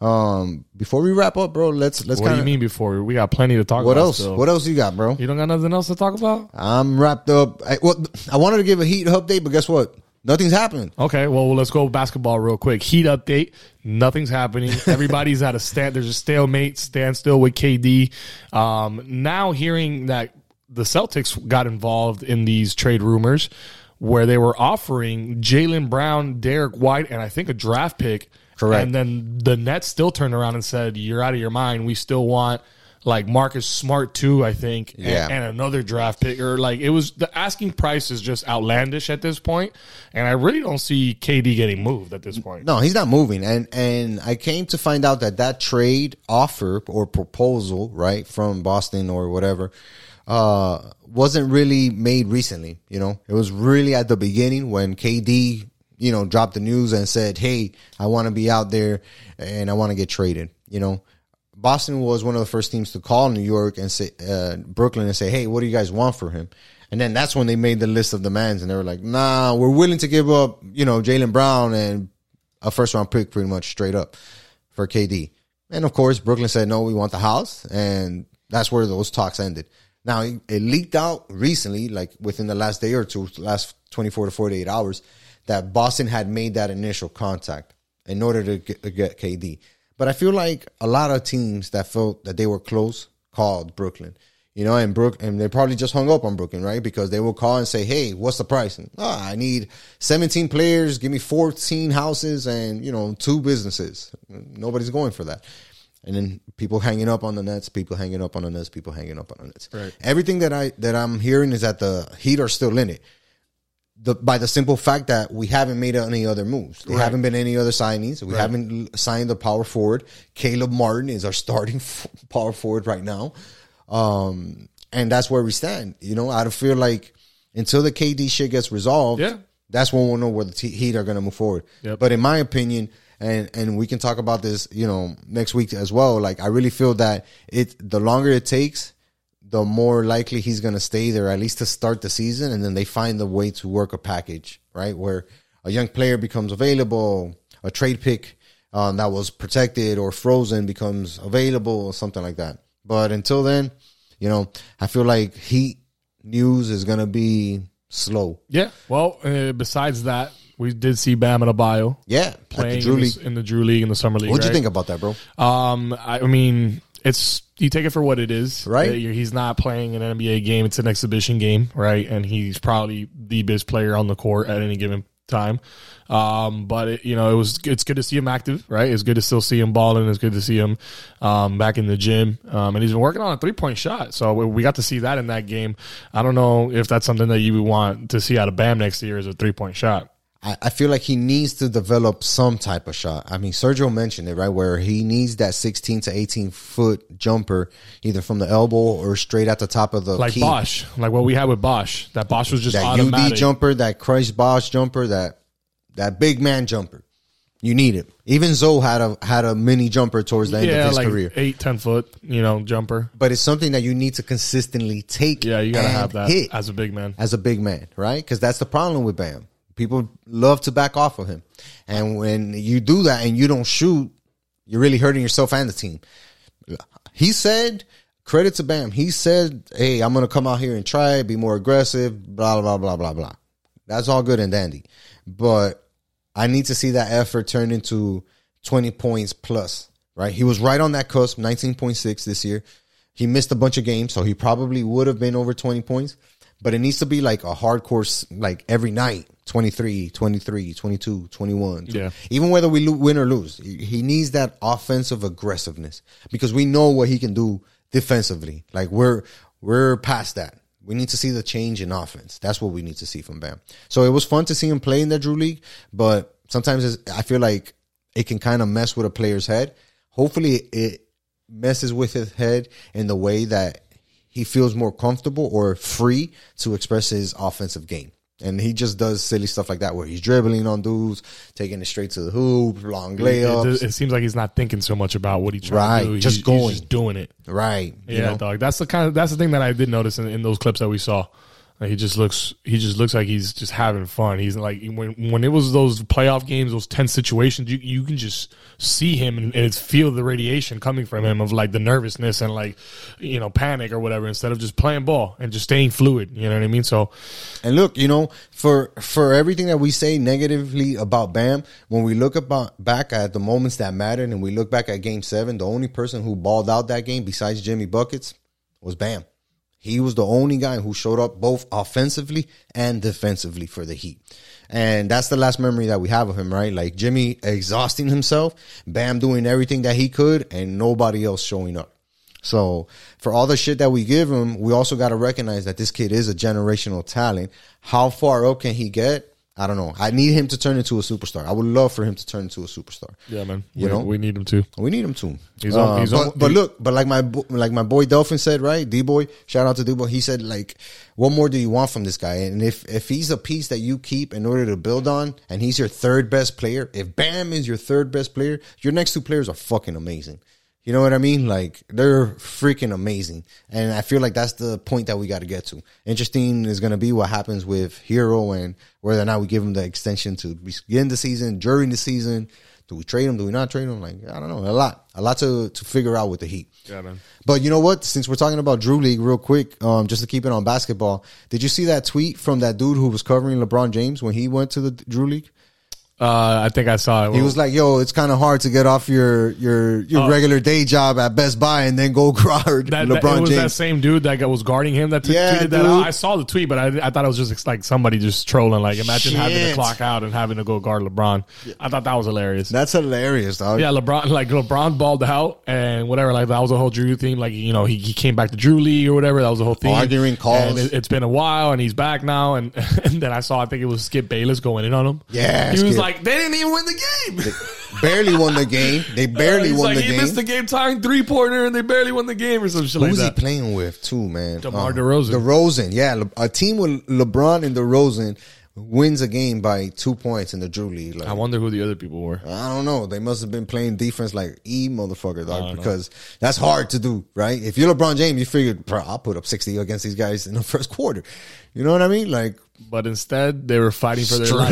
Um, before we wrap up, bro, let's let's What do you mean before we got plenty to talk What about? else? What else you got, bro? You don't got nothing else to talk about? I'm wrapped up. I, well, I wanted to give a heat update, but guess what? Nothing's happening. Okay, well, let's go basketball real quick. Heat update. Nothing's happening. Everybody's at a stand. There's a stalemate, standstill with KD. Um, now hearing that the Celtics got involved in these trade rumors where they were offering Jaylen Brown, Derrick White, and I think a draft pick. Correct. And then the Nets still turned around and said, "You're out of your mind. We still want." Like Marcus Smart too, I think, and- Yeah. and another draft pick, or like it was the asking price is just outlandish at this point, and I really don't see KD getting moved at this point. No, he's not moving. And and I came to find out that that trade offer or proposal, right, from Boston or whatever, uh, wasn't really made recently. You know, it was really at the beginning when KD, you know, dropped the news and said, "Hey, I want to be out there and I want to get traded." You know. Boston was one of the first teams to call New York and say uh, Brooklyn and say, "Hey, what do you guys want for him?" And then that's when they made the list of demands, and they were like, "Nah, we're willing to give up, you know, Jaylen Brown and a first round pick, pretty much straight up for KD." And of course, Brooklyn said, "No, we want the house," and that's where those talks ended. Now it, leaked out recently, like within the last day or two, last twenty four to forty eight hours, that Boston had made that initial contact in order to get, to get KD. But I feel like a lot of teams that felt that they were close called Brooklyn. You know, and Brook and they probably just hung up on Brooklyn, right? Because they will call and say, "Hey, what's the price?" And, oh, I need 17 players, give me 14 houses, and you know, two businesses. Nobody's going for that. And then people hanging up on the Nets, people hanging up on the Nets, people hanging up on the Nets. Right. Everything that I that I'm hearing is that the Heat are still in it. The, by the simple fact that we haven't made any other moves. There Right. haven't been any other signings. We Right. haven't signed the power forward. Caleb Martin is our starting f- power forward right now. Um, and that's where we stand. You know, I feel like until the KD shit gets resolved, Yeah. that's when we'll know where the T- Heat are going to move forward. Yep. But in my opinion, and and we can talk about this, you know, next week as well. Like I really feel that it the longer it takes, the more likely he's going to stay there at least to start the season, and then they find a way to work a package right where a young player becomes available, a trade pick um, that was protected or frozen becomes available, or something like that. But until then, you know, I feel like Heat news is going to be slow. Yeah. Well, uh, besides that, we did see Bam Adebayo Yeah, at the playing Drew in, the, in the Drew League in the summer league. What'd you right? think about that, bro? Um, I, I mean, it's you take it for what it is, Right. He's not playing an NBA game; it's an exhibition game, right? And he's probably the best player on the court at any given time. Um, but it, you know, it was it's good to see him active, right? It's good to still see him balling. It's good to see him um, back in the gym, um, and he's been working on a three point shot. So we, we got to see that in that game. I don't know if that's something that you would want to see out of Bam next year is a three point shot. I, I feel like he needs to develop some type of shot. I mean, Sergio mentioned it, right? Where he needs that 16 to 18 foot jumper, either from the elbow or straight at the top of the Like key. Bosh, like what we had with Bosh. That Bosh was just That automatic. UD jumper, that Chris Bosh jumper, that that big man jumper. You need it. Even Zoe had a had a mini jumper towards the end yeah, of his like career. eight, ten foot, you know, jumper. But it's something that you need to consistently take. Yeah, you gotta and have that hit. as a big man. as a big man, right? Because that's the problem with Bam. People love to back off of him, and when you do that and you don't shoot, you're really hurting yourself and the team. He said, credit to Bam. He said, "Hey, I'm gonna come out here and try, be more aggressive." Blah blah blah blah blah. That's all good and dandy, but I need to see that effort turn into 20 points plus. Right? He was right on that cusp, 19.6 this year. He missed a bunch of games, so he probably would have been over 20 points. But it needs to be like a hardcore, like every night 23, 23, 22, 21. Yeah. Even whether we lo- win or lose, he needs that offensive aggressiveness because we know what he can do defensively. Like we're, we're past that. We need to see the change in offense. That's what we need to see from Bam. So it was fun to see him play in the Drew League, but sometimes it's, I feel like it can kind of mess with a player's head. Hopefully, it messes with his head in the way that he feels more comfortable or free to express his offensive game. And he just does silly stuff like that where he's dribbling on dudes, taking it straight to the hoop, long It, layups. it seems like he's not thinking so much about what he's trying Right, to do. just going. he's just doing it. right. You Yeah, know? dog. That's the kind of that's the thing that I did notice in, in those clips that we saw. Like, he just looks he just looks like he's just having fun. He's like when when it was those playoff games, those tense situations, you you can just see him and, and feel the radiation coming from him of like the nervousness and like you know panic or whatever instead of just playing ball and just staying fluid. You know what I mean? So And look, you know, for for everything that we say negatively about Bam, when we look about back at the moments that mattered and we look back at game seven, the only person who balled out that game besides Jimmy Buckets was Bam. He was the only guy who showed up both offensively and defensively for the Heat. And that's the last memory that we have of him, right? Like Jimmy exhausting himself, Bam doing everything that he could, and nobody else showing up. So for all the shit that we give him, we also got to recognize that this kid is a generational talent. How far up can he get? I don't know. I need him to turn into a superstar. I would love for him to turn into a superstar. yeah, man, You we, know? we need him to. We need him to. He's on- Uh, he's but, on- but look, but like my like my boy Delphin said, right? D boy, shout out to D boy. He said like, what more do you want from this guy? And if if he's a piece that you keep in order to build on, and he's your third best player, if Bam is your third best player, your next two players are fucking amazing. You know what I mean? Like they're freaking amazing, and I feel like that's the point that we got to get to. Interesting is going to be what happens with Herro and whether or not we give him the extension to begin the season, during the season. Do we trade him? Do we not trade him? Like I don't know, a lot, a lot to to figure out with the Heat. Yeah, man. But you know what? Since we're talking about Drew League, real quick, um, just to keep it on basketball, did you see that tweet from that dude who was covering LeBron James when he went to the Drew League? Uh, I think I saw it. He was like, "Yo, it's kind of hard to get off your your your regular day job at Best Buy and then go guard that, LeBron that, it was that same dude that was guarding him that t- Yeah, tweeted that out. I saw the tweet, but I, I thought it was just like somebody just trolling. Like, imagine having to clock out and having to go guard LeBron. I thought that was hilarious. That's hilarious, dog. yeah, LeBron like LeBron balled out and whatever. Like that was a whole Drew thing. Like you know he, he came back to Drew League or whatever. That was the whole thing. Arguing calls. And it, it's been a while and he's back now. And and then I saw I think it was Skip Bayless going in on him. Yeah, he was Skip. like they didn't even win the game. barely won the game. They barely He's won like, the he game. missed the game tying three pointer and they barely won the game or some shit Who like was he playing with too, man? DeMar Uh, DeRozan. DeRozan, yeah, Le- a team with LeBron and DeRozan wins a game by two points in the Drew League. Like, I wonder who the other people were. I don't know. They must have been playing defense like E motherfucker, dog, don't know. because that's hard to do, right? If you're LeBron James, you figured, bro, I'll put up 60 against these guys in the first quarter. You know what I mean? Like, But instead, they were fighting for their life.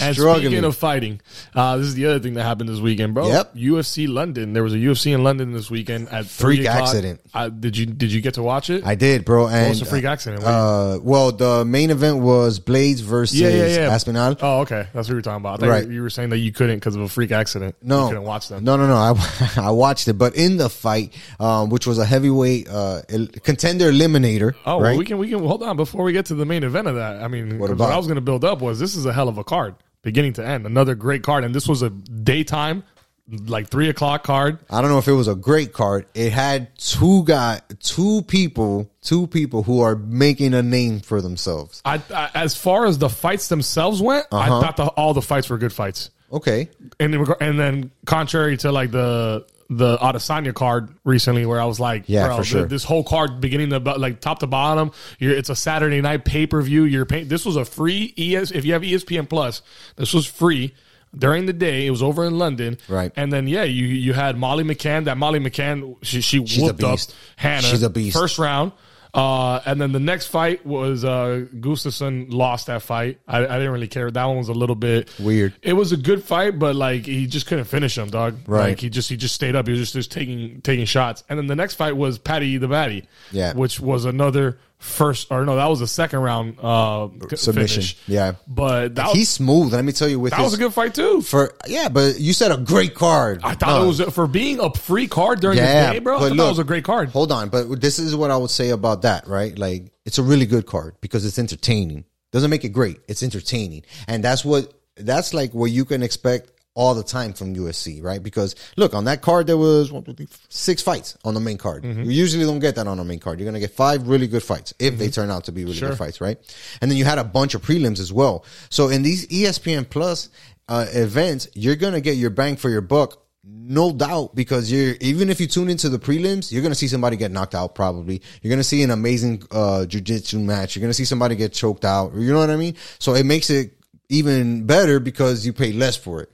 And struggling. speaking of fighting, uh, this is the other thing that happened this weekend, bro. Yep. UFC London. There was a UFC in London this weekend at Freak 3 accident. Uh, did you did you get to watch it? I did, bro. And was a freak accident? Uh, well, the main event was Blaydes versus yeah, yeah, yeah. Aspinall. Oh, okay. That's what you were talking about. I Right. you, were saying that you couldn't because of a freak accident. No, you couldn't watch them. No, no, no. I I watched it, but in the fight, um, which was a heavyweight uh, contender eliminator. Oh, right? well, we can we can hold on before we get to the main event of that. I mean, what, about? I was going to build up was this is a hell of a card, beginning to end. Another great card, and this was a daytime, like three o'clock card. I don't know if it was a great card. It had two guy, two people, two people who are making a name for themselves. I, I as far as the fights themselves went, I Uh-huh. thought the, all the fights were good fights. Okay, and and then contrary to like the the Adesanya card recently, where I was like, Yeah, bro, for sure. th- this whole card beginning to like top to bottom, you're, it's a Saturday night pay per view. You're paying. This was a free ES. If you have ESPN Plus, this was free. During the day, it was over in London, Right. And then yeah, you you had Molly McCann. That Molly McCann, she she She's a whooped up beast. Hannah. She's a beast. First round, uh, and then the next fight was uh, Gustafsson lost that fight. I, I didn't really care. That one was a little bit Weird. It was a good fight, but like he just couldn't finish him, dog. Right. Like he just he just stayed up. He was just, just taking taking shots. And then the next fight was Patty the Batty. Yeah. Which was another first or no, that was a second round uh Submission. finish. Yeah. But that, he's smooth. Let me tell you, with that his, was a good fight too. for yeah, but you said a great card. I thought No. it was for being a free card during Yeah, the day, bro. I thought that was a great card. Hold on, but this is what I would say about that, right? Like it's a really good card because it's entertaining. Doesn't make it great. It's entertaining. And that's what that's like what you can expect all the time from UFC, right? Because look, on that card there was one, two, three, six fights on the main card. Mm-hmm. You usually don't get that on the main card. You're gonna get five really good fights if they turn out to be really Sure. good fights, right? And then you had a bunch of prelims as well. So in these ESPN Plus uh, events, you're gonna get your bang for your buck no doubt, because you're even if you tune into the prelims, you're gonna see somebody get knocked out. Probably, you're gonna see an amazing uh jujitsu match. You're gonna see somebody get choked out. You know what I mean? So it makes it even better because you pay less for it.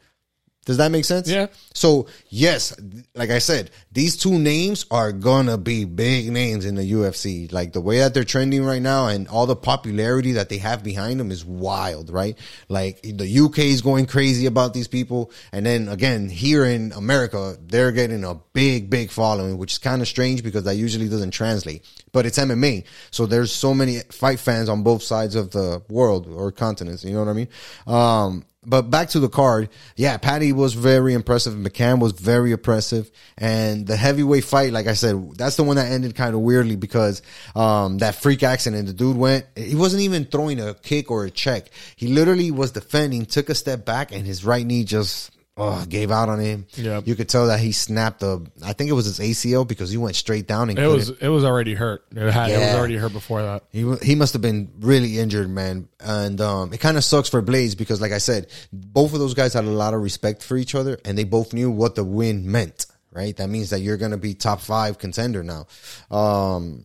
Does that make sense? Yeah. So yes, like I said, these two names are gonna be big names in the UFC. Like the way that they're trending right now and all the popularity that they have behind them is wild, right? Like the UK is going crazy about these people. And then again, here in America, they're getting a big, big following, which is kind of strange because that usually doesn't translate. But it's MMA. So there's so many fight fans on both sides of the world or continents. You know what I mean? Um, but back to the card, yeah, Patty was very impressive. McCann was very impressive, and the heavyweight fight, like I said, that's the one that ended kind of weirdly because um, that freak accident. The dude went, he wasn't even throwing a kick or a check. He literally was defending, took a step back, and his right knee just oh, gave out on him. Yep. you could tell that he snapped the, I think it was his ACL because he went straight down and It couldn't- was it was already hurt. It had it was already hurt before that. he wa- he must have been really injured, man. And um, it kind of sucks for Blaydes because, like I said, both of those guys had a lot of respect for each other, and they both knew what the win meant. Right? That means that you're going to be top five contender now. Um,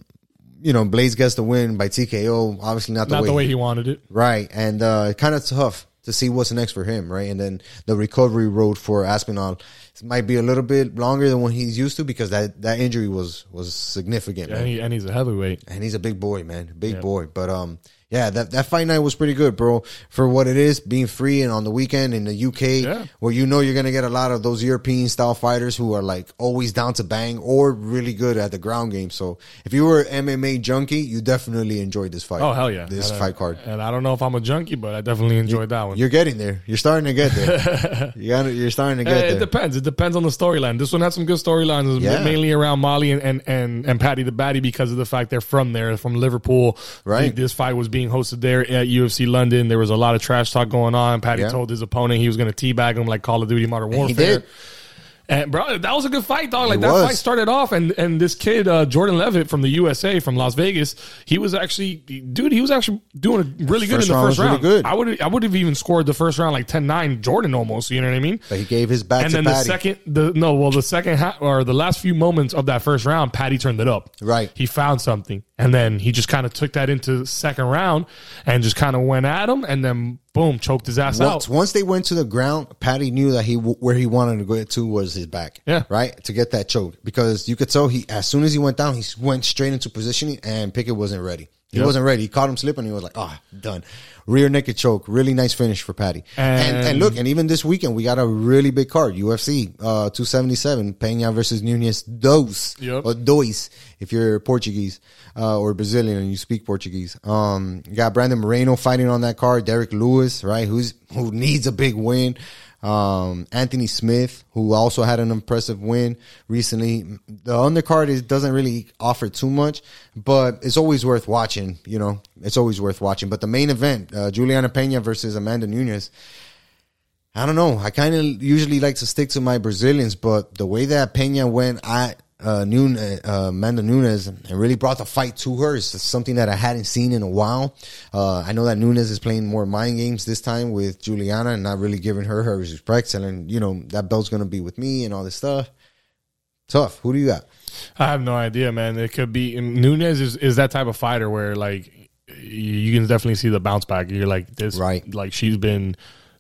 you know, Blaydes gets the win by TKO. Obviously, not the Not way. the way he wanted it. right, and uh, kind of tough to see what's next for him, right? And then the recovery road for Aspinall might be a little bit longer than what he's used to because that, that injury was was significant, and, he, and he's a heavyweight. And he's a big boy, man, big Yeah. boy. But um, yeah, that that fight night was pretty good, bro. For what it is, being free and on the weekend in the UK, Yeah. where you know you're gonna get a lot of those European style fighters who are like always down to bang or really good at the ground game. So if you were an MMA junkie, you definitely enjoyed this fight. Oh hell yeah! this And, fight card. And I don't know if I'm a junkie, but I definitely enjoyed that one. You're getting there. You're starting to get there. you got. You're starting to Eh, get it there. depends. It depends on the storyline. This one had some good storylines, Yeah. mainly around Molly and, and, and, and Patty the Batty because of the fact they're from there, from Liverpool. Right. This fight was being hosted there at UFC London. There was a lot of trash talk going on. Patty Yeah. told his opponent he was going to teabag him like Call of Duty Modern Warfare. did. And bro, that was a good fight, dog. Like It that was. fight started off, and and this kid uh, Jordan Levitt from the USA from Las Vegas, he was actually, dude, he was actually doing really good in the first really round. good. I would I would have even scored the first round like 10-9 Jordan almost. You know what I mean? but he gave his back and then the second, the no, well, the second half or the last few moments of that first round, Patty turned it up. Right. He found something, and then he just kind of took that into second round and just kind of went at him, and then boom, choked his ass Once, out. once they went to the ground, Patty knew that he where he wanted to go to was his back. Yeah. right to get that choke because you could tell he as soon as he went down, he went straight into positioning, and Pickett wasn't ready. He Yep. wasn't ready. He caught him slipping. He was like, "Ah, done." Rear naked choke, really nice finish for Patty. And, and And- look, and even this weekend we got a really big card, UFC uh, two seventy seven, Pena versus Nunes dos Yep. or dois if you're Portuguese uh, or Brazilian and you speak Portuguese. Um, you got Brandon Moreno fighting on that card, Derrick Lewis, right? Who's who needs a big win. Um, Anthony Smith, who also had an impressive win recently. The undercard is, doesn't really offer too much, but it's always worth watching. You know, it's always worth watching. But the main event, uh, Juliana Pena versus Amanda Nunes. I don't know. I kind of usually like to stick to my Brazilians, but the way that Pena went at uh, Nun, uh, Amanda Nunes and really brought the fight to her It's something that I hadn't seen in a while. Uh, I know that Nunes is playing more mind games this time with Juliana and not really giving her her respect, telling you know that belt's gonna be with me and all this stuff. Tough. Who do you got? I have no idea, man. It could be and Nunes is, is that type of fighter where like you can definitely see the bounce back. You're like this, Right. Like she's been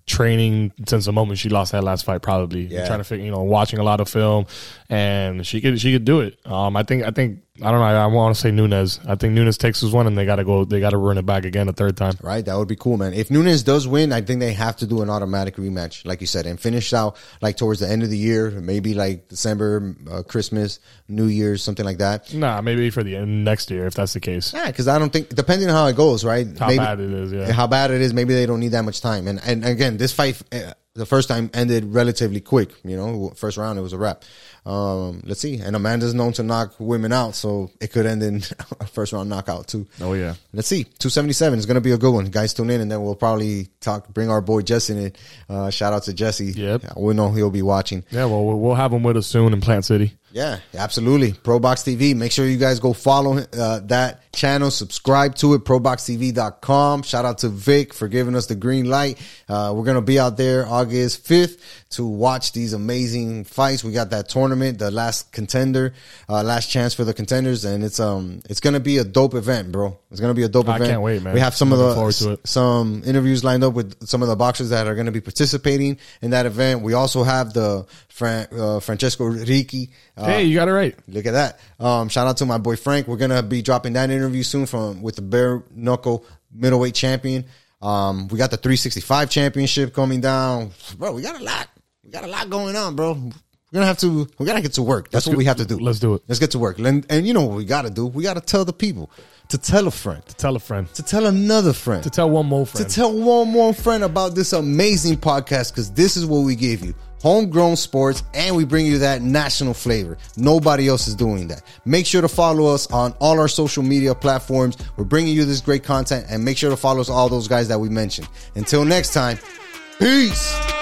training since the moment she lost that last fight. Probably Yeah. trying to figure, you know, watching a lot of film, and she could she could do it. Um, I think I think I don't know. I, want to say Nunes. I think Nunes takes his one, and they got to go. They got to run it back again a third time. Right, that would be cool, man. If Nunes does win, I think they have to do an automatic rematch, like you said, and finish out like towards the end of the year, maybe like December, uh, Christmas, New Year's, something like that. Nah, maybe for the end next year if that's the case. Yeah, because I don't think, depending on how it goes, right? How bad it is, yeah. How bad it is, maybe they don't need that much time. And and again, this fight, uh, the first time ended relatively quick. You know, first round it was a wrap. Um, let's see. And Amanda's known to knock women out, so it could end in a first round knockout too. Oh yeah. Let's see. 277 is going to be a good one. Guys, tune in and then we'll probably talk, bring our boy Jesse in it. Uh, shout out to Jesse. Yep. Yeah, we know he'll be watching. Yeah, we'll we'll have him with us soon in Plant City. Yeah, absolutely. ProBox TV. Make sure you guys go follow uh, that channel, subscribe to it, ProBoxTV.com. Shout out to Vic for giving us the green light. Uh, we're going to be out there August 5th to watch these amazing fights. We got that tournament, the last contender, uh, last chance for the contenders. And it's, um, it's going to be a dope event, bro. It's going to be a dope I event. can't wait, man. We have some Looking of the, some interviews lined up with some of the boxers that are going to be participating in that event. We also have the Fran- uh, Francesco Ricci. Hey, you got it right. Look at that. Um, shout out to my boy Frank. We're gonna be dropping that interview soon from with the bare knuckle middleweight champion. Um, we got the 365 championship coming down. Bro, we got a lot. We got a lot going on, bro. We're gonna have to we gotta get to work. That's what go- we have to do. let's do it. Let's get to work. And, and you know what we gotta do? We gotta tell the people to tell a friend, to Tell a friend. to tell another friend, To tell one more friend, to tell one more friend about this amazing podcast because this is what we gave you homegrown sports and we bring you that national flavor. Nobody else is doing that. Make sure to follow us on all our social media platforms. We're bringing you this great content and make sure to follow us all those guys that we mentioned. Until next time, peace.